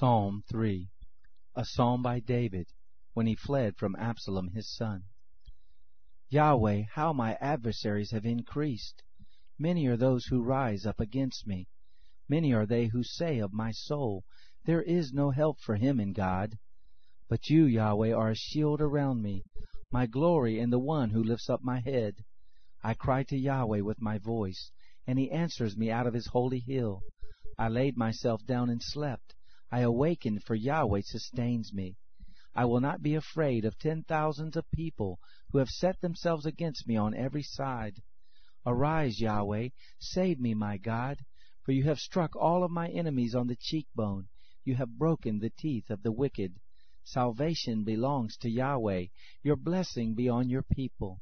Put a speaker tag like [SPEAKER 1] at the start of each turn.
[SPEAKER 1] Psalm 3 A psalm by David, when he fled from Absalom his son. Yahweh, how my adversaries have increased! Many are those who rise up against me. Many are they who say of my soul, There is no help for him in God. But you, Yahweh, are a shield around me, my glory and the one who lifts up my head. I cry to Yahweh with my voice, and he answers me out of his holy hill. I laid myself down and slept. I awaken, for Yahweh sustains me. I will not be afraid of ten thousands of people who have set themselves against me on every side. Arise, Yahweh, save me, my God, for you have struck all of my enemies on the cheekbone. You have broken the teeth of the wicked. Salvation belongs to Yahweh. Your blessing be on your people.